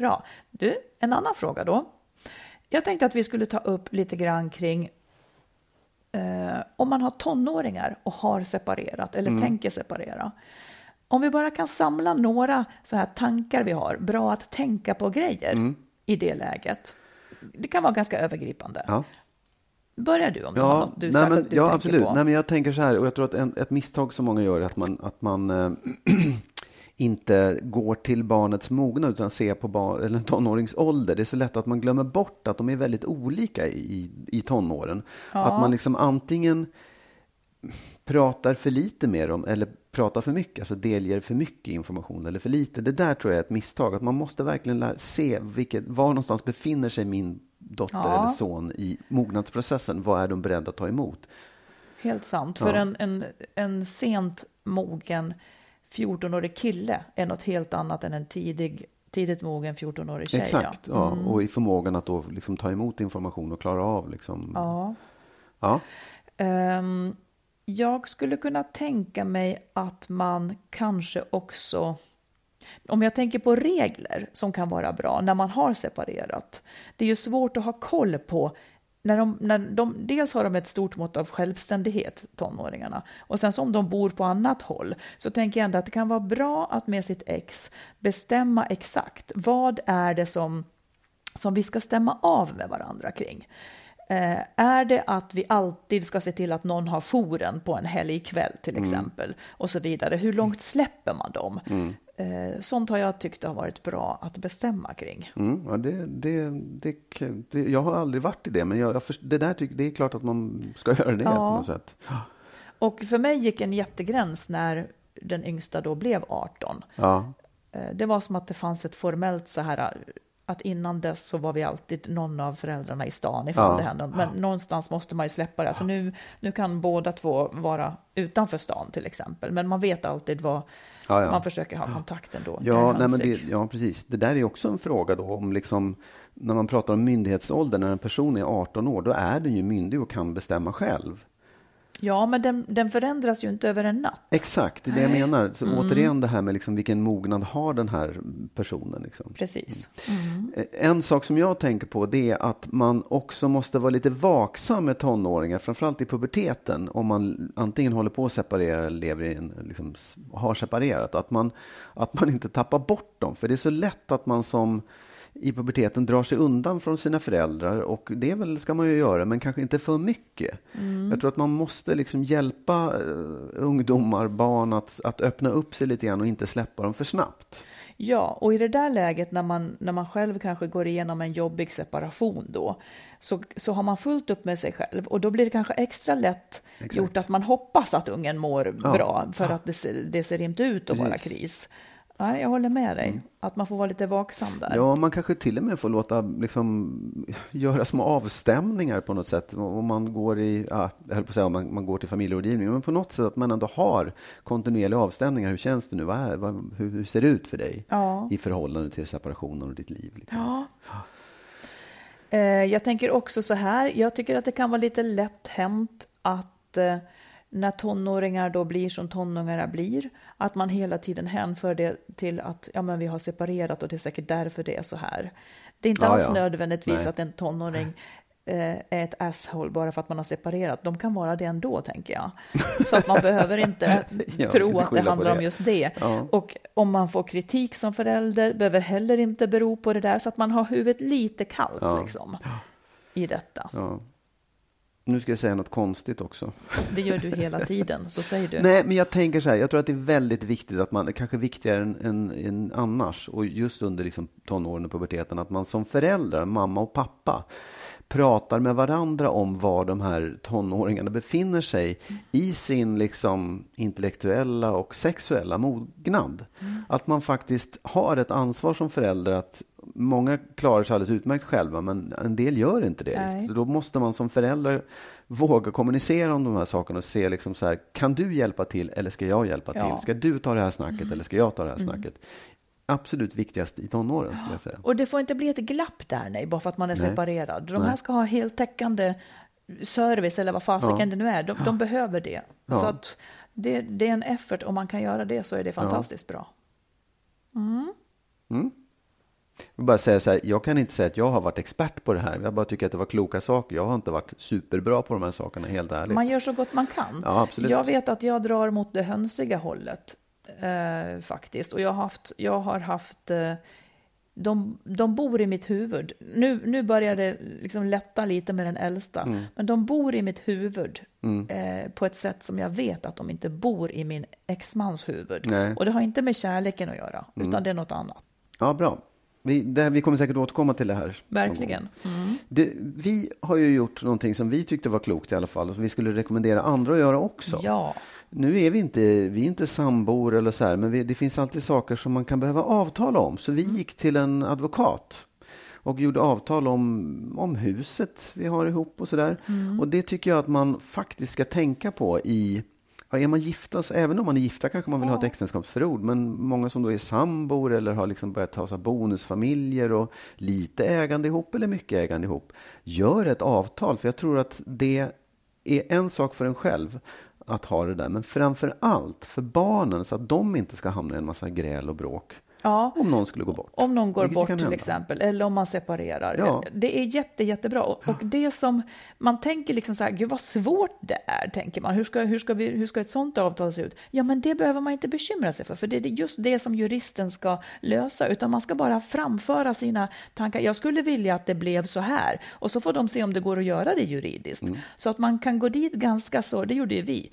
Bra. Du, en annan fråga då. Jag tänkte att vi skulle ta upp lite grann kring eh, om man har tonåringar och har separerat eller tänker separera. Om vi bara kan samla några så här tankar vi har, bra att tänka på grejer i det läget. Det kan vara ganska övergripande. Ja. börjar du om du har Ja, något du nej, men, du ja absolut. på. Nej, men jag tänker så här, och jag tror att en, ett misstag som många gör är att man, att man eh, [CLEARS THROAT] [CLEARS THROAT] inte går till barnets mognad utan ser på barn, eller tonårings ålder. Det är så lätt att man glömmer bort att de är väldigt olika i, i tonåren. Att man liksom antingen pratar för lite med dem eller pratar för mycket, alltså delger för mycket information eller för lite. Det där tror jag är ett misstag, att man måste verkligen lära, se vilket, var någonstans befinner sig min dotter Ja. eller son i mognadsprocessen. Vad är de beredda att ta emot? Helt sant. Ja. För en, en, en sent mogen 14-årig kille är något helt annat än en tidig, tidigt mogen 14-årig tjej. Exakt, Ja. ja. och i förmågan att då liksom ta emot information och klara av liksom. Ja. Ja. Ehm, jag skulle kunna tänka mig att man kanske också, om jag tänker på regler som kan vara bra när man har separerat. Det är ju svårt att ha koll på när de, när de, dels har de ett stort mått av självständighet, tonåringarna, och sen så om de bor på annat håll, så tänker jag ändå att det kan vara bra att med sitt ex bestämma exakt vad är det som, som vi ska stämma av med varandra kring. Eh, är det att vi alltid ska se till att någon har jouren på en helgkväll till exempel och så vidare? Hur långt släpper man dem? Eh, sånt har jag tyckt har varit bra att bestämma kring. Mm, ja det, det, det, jag har aldrig varit i det, men jag, jag det, där tycker, det är klart att man ska [LAUGHS] göra det på Ja. något sätt. [GASPS] Och för mig gick en jättegräns när den yngsta då blev 18. Ja, Eh, Det var som att det fanns ett formellt så här att innan dess så var vi alltid någon av föräldrarna i stan ifall Ja. det hände. Men någonstans måste man ju släppa det. Så nu, nu kan båda två vara utanför stan till exempel. Men man vet alltid vad Ja, ja. man försöker ha kontakten då. ja, nej, men det, ja, precis. Det där är också en fråga då om liksom, när man pratar om myndighetsålder, när en person är 18 år, då är den ju myndig och kan bestämma själv. Ja, men den, den förändras ju inte över en natt. Exakt, det är det jag menar. Så Mm. återigen det här med liksom vilken mognad har den här personen. Liksom. Precis. En sak som jag tänker på det är att man också måste vara lite vaksam med tonåringar, framförallt i puberteten, om man antingen håller på att separera eller lever i en, liksom, har separerat. Att man, att man inte tappar bort dem, för det är så lätt att man som i puberteten drar sig undan från sina föräldrar och det väl, ska man ju göra, men kanske inte för mycket. Jag tror att man måste liksom hjälpa eh, ungdomar, barn att, att öppna upp sig lite grann och inte släppa dem för snabbt. Ja, och i det där läget när man, när man själv kanske går igenom en jobbig separation då, så, så har man fullt upp med sig själv och då blir det kanske extra lätt Exakt. gjort att man hoppas att ungen mår Ja, bra för att det ser, det ser inte ut att vara Precis. Mm. kris. Ja, jag håller med dig, att man får vara lite vaksam där. Ja, man kanske till och med får låta liksom, göra små avstämningar på något sätt. Om man går i, ja, jag höll på att säga om man, man går till familjerådgivning, men på något sätt att man ändå har kontinuerliga avstämningar. Hur känns det nu? Vad är, vad, hur, hur ser det ut för dig Ja. i förhållande till separationen och ditt liv? Liksom? Ja. Eh, Jag tänker också så här, jag tycker att det kan vara lite lätt hänt att eh, när tonåringar då blir som tonåringar blir, att man hela tiden hänför det till att ja, men vi har separerat och det är säkert därför det är så här. Det är inte Ja, alls ja. nödvändigtvis Nej. att en tonåring eh, är ett asshole bara för att man har separerat. De kan vara det ändå, tänker jag. Så att man [LAUGHS] behöver inte Ja, tro inte att det handlar om det. just det. Ja. Och om man får kritik som förälder behöver heller inte bero på det där, så att man har huvudet lite kallt liksom, i detta. Nu ska jag säga något konstigt också. Det gör du hela tiden, så säger du. Nej, men jag tänker så här, jag tror att det är väldigt viktigt att man, kanske viktigare än, än, än annars, och just under liksom tonåren och puberteten, att man som föräldrar, mamma och pappa, pratar med varandra om var de här tonåringarna befinner sig i sin liksom intellektuella och sexuella mognad. Att man faktiskt har ett ansvar som förälder att många klarar sig alldeles utmärkt själva, men en del gör inte det. Nej. riktigt. Då måste man som förälder våga kommunicera om de här sakerna och se liksom så här, kan du hjälpa till eller ska jag hjälpa Ja. till? Ska du ta det här snacket eller ska jag ta det här snacket? Absolut viktigast i tonåren skulle jag säga. Och det får inte bli ett glapp där, nej, bara för att man är Nej. separerad. De Nej. här ska ha heltäckande service, eller vad fasiken Ja. det nu är. De, de behöver det. Ja. Så att det, det är en effort, om man kan göra det så är det fantastiskt bra. Jag vill bara säga så här, jag kan inte säga att jag har varit expert på det här. Jag bara tycker att det var kloka saker. Jag har inte varit superbra på de här sakerna, helt ärligt. Man gör så gott man kan. Ja, absolut. Jag vet att jag drar mot det hönsiga hållet eh, faktiskt. Och jag har haft, jag har haft eh, de, de bor i mitt huvud. Nu, nu börjar det liksom lätta lite med den äldsta, Mm. men de bor i mitt huvud eh, på ett sätt som jag vet att de inte bor i min exmans huvud. Nej. Mm. Och det har inte med kärleken att göra, utan det är något annat. Ja, bra. Vi, det här, vi kommer säkert återkomma till det här. Verkligen. gång. Det, vi har ju gjort någonting som vi tyckte var klokt i alla fall och som vi skulle rekommendera andra att göra också. Ja, Nu är vi inte, vi är inte sambor eller så här, men vi, det finns alltid saker som man kan behöva avtala om. Så vi gick till en advokat och gjorde avtal om, om huset vi har ihop och sådär. Och det tycker jag att man faktiskt ska tänka på i Ja, är man gifta, så även om man är gifta kanske man vill ha ett äktenskapsförord, men många som då är sambor eller har liksom börjat ta sig bonusfamiljer och lite ägande ihop eller mycket ägande ihop, gör ett avtal, för jag tror att det är en sak för en själv att ha det där, men framför allt för barnen så att de inte ska hamna i en massa gräl och bråk ja. om någon skulle gå bort. Om någon går Vilket bort till exempel, eller om man separerar. Ja. Det är jätte, jättebra. Och och det som man tänker liksom så här, gud vad svårt det är, tänker man. Hur ska, hur, ska vi, hur ska ett sånt avtal se ut? Ja, men det behöver man inte bekymra sig för, för det är just det som juristen ska lösa, utan man ska bara framföra sina tankar. Jag skulle vilja att det blev så här, och så får de se om det går att göra det juridiskt. Mm. Så att man kan gå dit ganska så, det gjorde ju vi.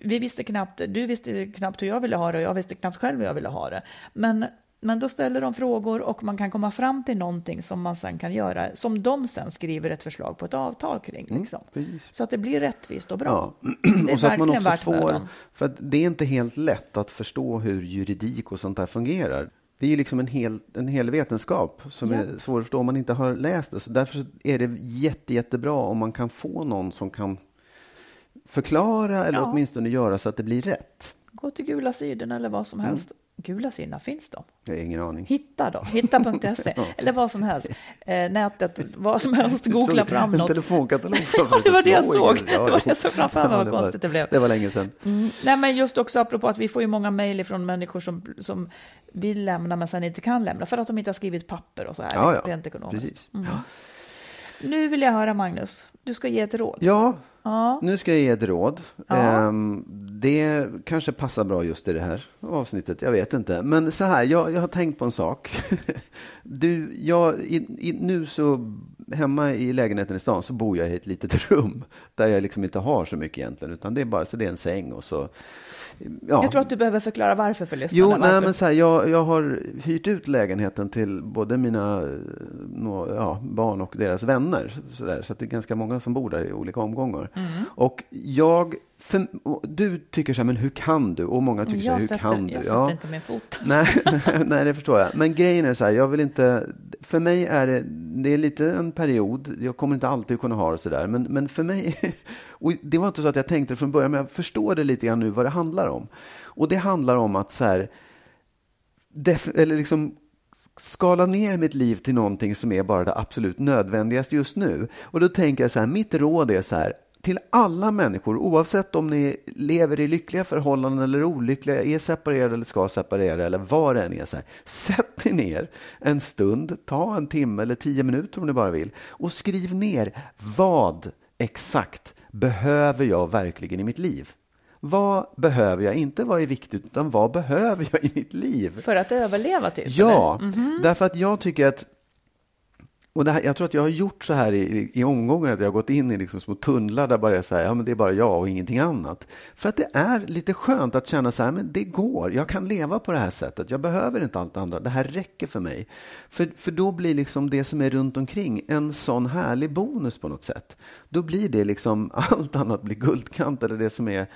Vi visste knappt, du visste knappt hur jag ville ha det, och jag visste knappt själv hur jag ville ha det. Men men då ställer de frågor och man kan komma fram till någonting som man sen kan göra, som de sen skriver ett förslag på ett avtal kring. Liksom. precis. Så att det blir rättvist och bra. Ja. [CLEARS THROAT] Det är och så att man också får, för det är inte helt lätt att förstå hur juridik och sånt där fungerar. Det är liksom en hel, en hel vetenskap som Ja. är svår att förstå om man inte har läst det. Så därför är det jätte, jättebra om man kan få någon som kan förklara eller Ja. åtminstone göra så att det blir rätt. Gå till Gula sidan eller vad som Mm. Gula sidorna, finns de? Jag har ingen aning. Hitta då, hitta.se [LAUGHS] eller vad som helst. Eh, nätet, vad som helst, googla fram en något. telefonkatalog [LAUGHS] Ja, det var det jag såg. Ja, Det var det jag såg framför mig, ja, vad konstigt det blev. Det var länge sedan. Mm. Nej, men just också apropå att vi får ju många mejl från människor som, som vill lämna men sen inte kan lämna för att de inte har skrivit papper och så här, Ja, ja. rent ekonomiskt. Precis. Mm. Nu vill jag höra Magnus, du ska ge ett råd. Ja, Ja. nu ska jag ge ett råd. Ja. Ehm, det kanske passar bra just i det här avsnittet, jag vet inte. Men så här, jag, jag har tänkt på en sak. [LAUGHS] Du, jag, i, i, nu så, hemma i lägenheten i stan så bor jag i ett litet [LAUGHS] rum där jag liksom inte har så mycket egentligen, utan det är bara så det är en säng och så. Ja. Jag tror att du behöver förklara varför för lyssnarna. Jo, varför. nej, men så här, jag, jag har hyrt ut lägenheten till både mina eh, nå, ja, barn och deras vänner. Så, där, så att det är ganska många som bor där i olika omgångar. Mm. Och jag, för, du tycker så här, men hur kan du? Och många tycker så här, jag hur kan jag du? sätter inte min fot. [LAUGHS] Nej, [LAUGHS] nej, det förstår jag. Men grejen är så här, jag vill inte... För mig är det, det är lite en period. Jag kommer inte alltid kunna ha det så där. Men, men för mig... [LAUGHS] Och det var inte så att jag tänkte det från början, men jag förstår det lite grann nu vad det handlar om. Och det handlar om att så här... Def, eller liksom skala ner mitt liv till någonting som är bara det absolut nödvändigaste just nu. Och då tänker jag så här, mitt råd är så här, till alla människor, oavsett om ni lever i lyckliga förhållanden eller olyckliga, är separerade eller ska separera eller vad det än är. Så här, sätt er ner en stund, ta en timme eller tio minuter om ni bara vill och skriv ner vad exakt behöver jag verkligen i mitt liv? Vad behöver jag? Inte vad är viktigt, utan vad behöver jag i mitt liv? För att överleva typ? Ja, eller? Mhm. därför att jag tycker att och det här, jag tror att jag har gjort så här i, i, omgångar, att jag har gått in i liksom små tunnlar där bara jag säger, ja men det är bara jag och ingenting annat. För att det är lite skönt att känna så här, men det går, jag kan leva på det här sättet, jag behöver inte allt andra, det här räcker för mig. För, för då blir liksom det som är runt omkring en sån härlig bonus på något sätt. Då blir det liksom, [LAUGHS] allt annat blir guldkant eller det som är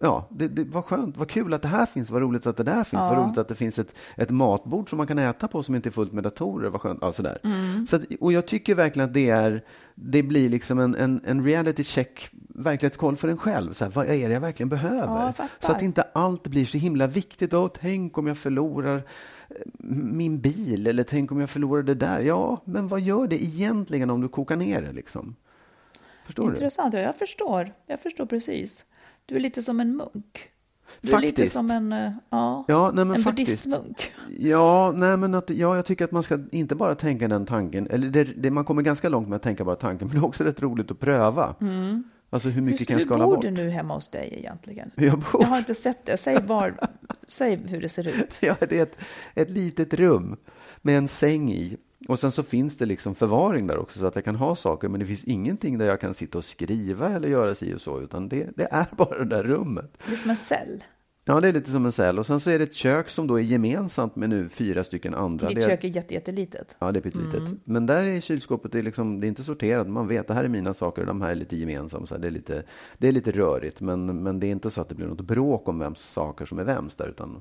Ja, det, det var skönt, vad kul att det här finns, vad roligt att det där finns, Ja. vad roligt att det finns ett, ett matbord som man kan äta på som inte är fullt med datorer, vad skönt, ja, sådär. Så att, och jag tycker verkligen att det är, det blir liksom en, en, en reality check, verklighetskoll för en själv. Så här, vad är det jag verkligen behöver? Ja, så att inte allt blir så himla viktigt. Åh, tänk om jag förlorar eh, min bil, eller tänk om jag förlorar det där. Ja, men vad gör det egentligen om du kokar ner det liksom? Förstår du? Intressant, ja, jag förstår. Jag förstår precis. Du är lite som en munk. Du är lite Faktiskt. som en, eh, ja, Ja, nej, men en faktiskt. buddhistmunk. Ja, nej, men att, ja, jag tycker att man ska inte bara tänka den tanken, eller det, det, man kommer ganska långt med att tänka bara tanken, [LAUGHS] men det är också rätt roligt att pröva. Alltså hur mycket Hur, kan jag hur skala bor bort? du nu hemma hos dig egentligen? Jag bor, Jag har inte sett det. Säg var, [LAUGHS] säg hur det ser ut. Ja, det är ett, ett litet rum med en säng i. Och sen så finns det liksom förvaring där också så att jag kan ha saker. Men det finns ingenting där jag kan sitta och skriva eller göra si och så. Utan det, det är [LAUGHS] bara det där rummet. Det är som en cell. Ja, det är lite som en cell. Och sen så är det ett kök som då är gemensamt med nu fyra stycken andra. Ditt det är, kök är jätte, jättelitet. Ja, det är pyttelitet. Mm. Men där är kylskåpet det är liksom, det är inte sorterat. Man vet, det här är mina saker, de här är lite gemensamma. Så det, är lite, det är lite rörigt, men, men det är inte så att det blir något bråk om vems saker som är vems där. Utan,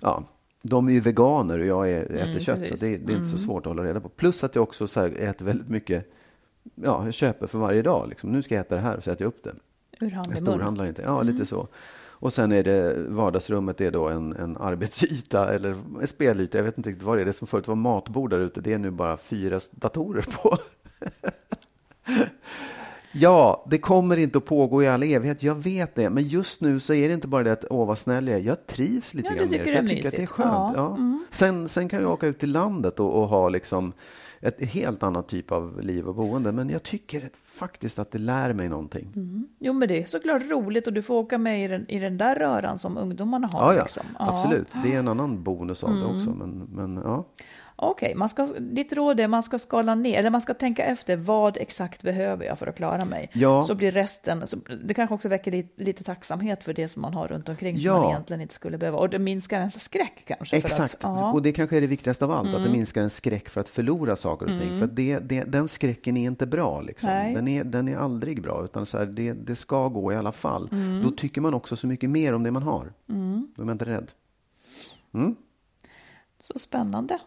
ja, de är ju veganer och jag är, äter kött, precis. så det, det är inte så svårt att hålla reda på. Plus att jag också så här, äter väldigt mycket, ja, jag köper för varje dag. Liksom. Nu ska jag äta det här och så äter jag upp det. Ur hand Jag i mun. storhandlar inte. Ja, lite så. Och sen är det vardagsrummet är då en, en arbetsyta eller en spelyta. Jag vet inte riktigt vad det är. Det som förut var matbord där ute, det är nu bara fyra datorer på. [LAUGHS] ja, det kommer inte att pågå i all evighet. Jag vet det. Men just nu så är det inte bara det att åh vad snäll jag är. Jag trivs lite Ja, grann med det. det jag tycker att det är skönt. Ja, mm. Ja. Sen, sen kan jag åka ut till landet och, och ha liksom ett helt annat typ av liv och boende. Men jag tycker faktiskt att det lär mig någonting. Jo, men det är såklart roligt och du får åka med i den, i den där röran som ungdomarna har. Ja, ja, liksom. absolut. Det är en annan bonus av det Mm. också. Men, men ja. Okej, man ska, ditt råd är man ska skala ner, eller man ska tänka efter vad exakt behöver jag för att klara mig. Ja. Så blir resten, så, det kanske också väcker lite, lite tacksamhet för det som man har runt omkring som Ja. man egentligen inte skulle behöva. Och det minskar ens skräck kanske. För Exakt, att, ja. Mm. och det kanske är det viktigaste av allt, att det minskar en skräck för att förlora saker och ting. För att det, det, den skräcken är inte bra. Liksom. Den, är, den är aldrig bra, utan så här, det, det ska gå i alla fall. Mm. Då tycker man också så mycket mer om det man har. Då är man inte rädd. Mm. Så spännande.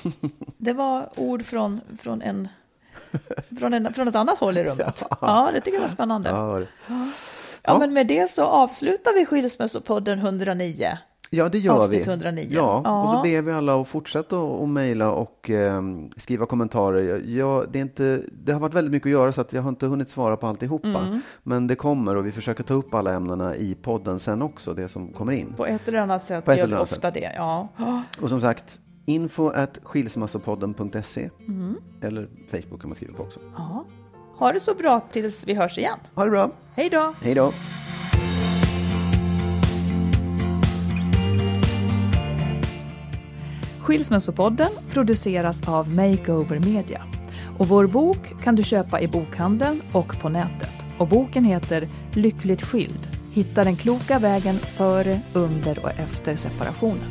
[LAUGHS] Det var ord från, från, en, från, en, från ett annat håll i rummet. Ja, det tycker jag var spännande. Ja, det- Ja, Ja. men med det så avslutar vi Skilsmässopodden 109. ja, det gör Avsnitt vi. 109. Ja, och så Ja. ber vi alla att fortsätta att att mejla och eh, skriva kommentarer. Jag, det, är inte, det har varit väldigt mycket att göra så att jag har inte hunnit svara på alltihopa. Mm. Men det kommer och vi försöker ta upp alla ämnena i podden sen också, det som kommer in. På ett eller annat sätt På ett gör eller vi annat ofta det. Ja. Och som sagt, info at skilsmassopodden.se Mm. eller Facebook kan man skriva på också. Ja. Ha det så bra tills vi hörs igen. Ha det bra. Hej då! Hej då. Skilsmässopodden produceras av Makeover Media. Och vår bok kan du köpa i bokhandeln och på nätet. Och boken heter Lyckligt skild. Hitta den kloka vägen före, under och efter separationen.